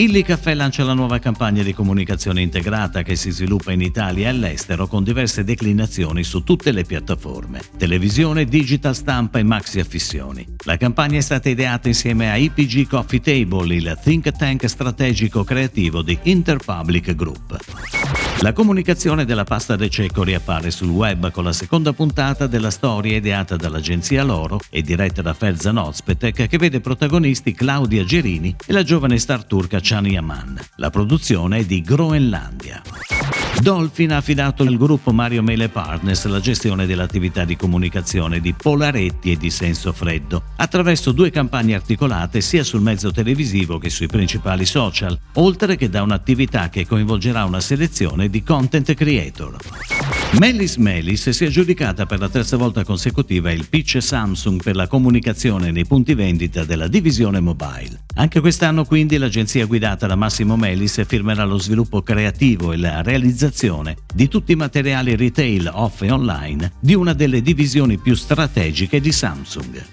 Illy Caffè lancia la nuova campagna di comunicazione integrata che si sviluppa in Italia e all'estero con diverse declinazioni su tutte le piattaforme, televisione, digital stampa e maxi affissioni. La campagna è stata ideata insieme a IPG Coffee Table, il think tank strategico creativo di Interpublic Group. La comunicazione della pasta de cecco riappare sul web con la seconda puntata della storia ideata dall'agenzia Loro e diretta da Ferzan Ozpetek che vede protagonisti Claudia Gerini e la giovane star turca Chan Yaman. La produzione è di Groenlandia. Dolphin ha affidato al gruppo Mario Mele Partners la gestione dell'attività di comunicazione di Polaretti e di Senso Freddo, attraverso due campagne articolate sia sul mezzo televisivo che sui principali social, oltre che da un'attività che coinvolgerà una selezione di content creator. Melis Melis si è aggiudicata per la terza volta consecutiva il pitch Samsung per la comunicazione nei punti vendita della divisione mobile. Anche quest'anno quindi l'agenzia guidata da Massimo Melis firmerà lo sviluppo creativo e la realizzazione di tutti i materiali retail off e online di una delle divisioni più strategiche di Samsung.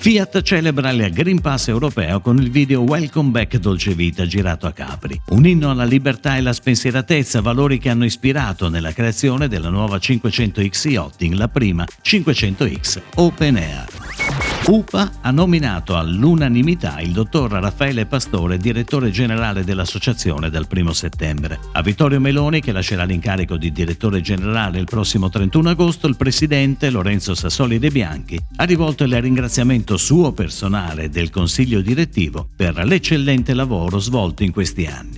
Fiat celebra il Green Pass europeo con il video Welcome Back Dolce Vita girato a Capri, un inno alla libertà e alla spensieratezza, valori che hanno ispirato nella creazione della nuova 500X Yachting, la prima 500X Open Air. UPA ha nominato all'unanimità il dottor Raffaele Pastore direttore generale dell'associazione dal 1 settembre. A Vittorio Meloni, che lascerà l'incarico di direttore generale il prossimo 31 agosto, il presidente Lorenzo Sassoli De Bianchi ha rivolto il ringraziamento suo personale e del consiglio direttivo per l'eccellente lavoro svolto in questi anni.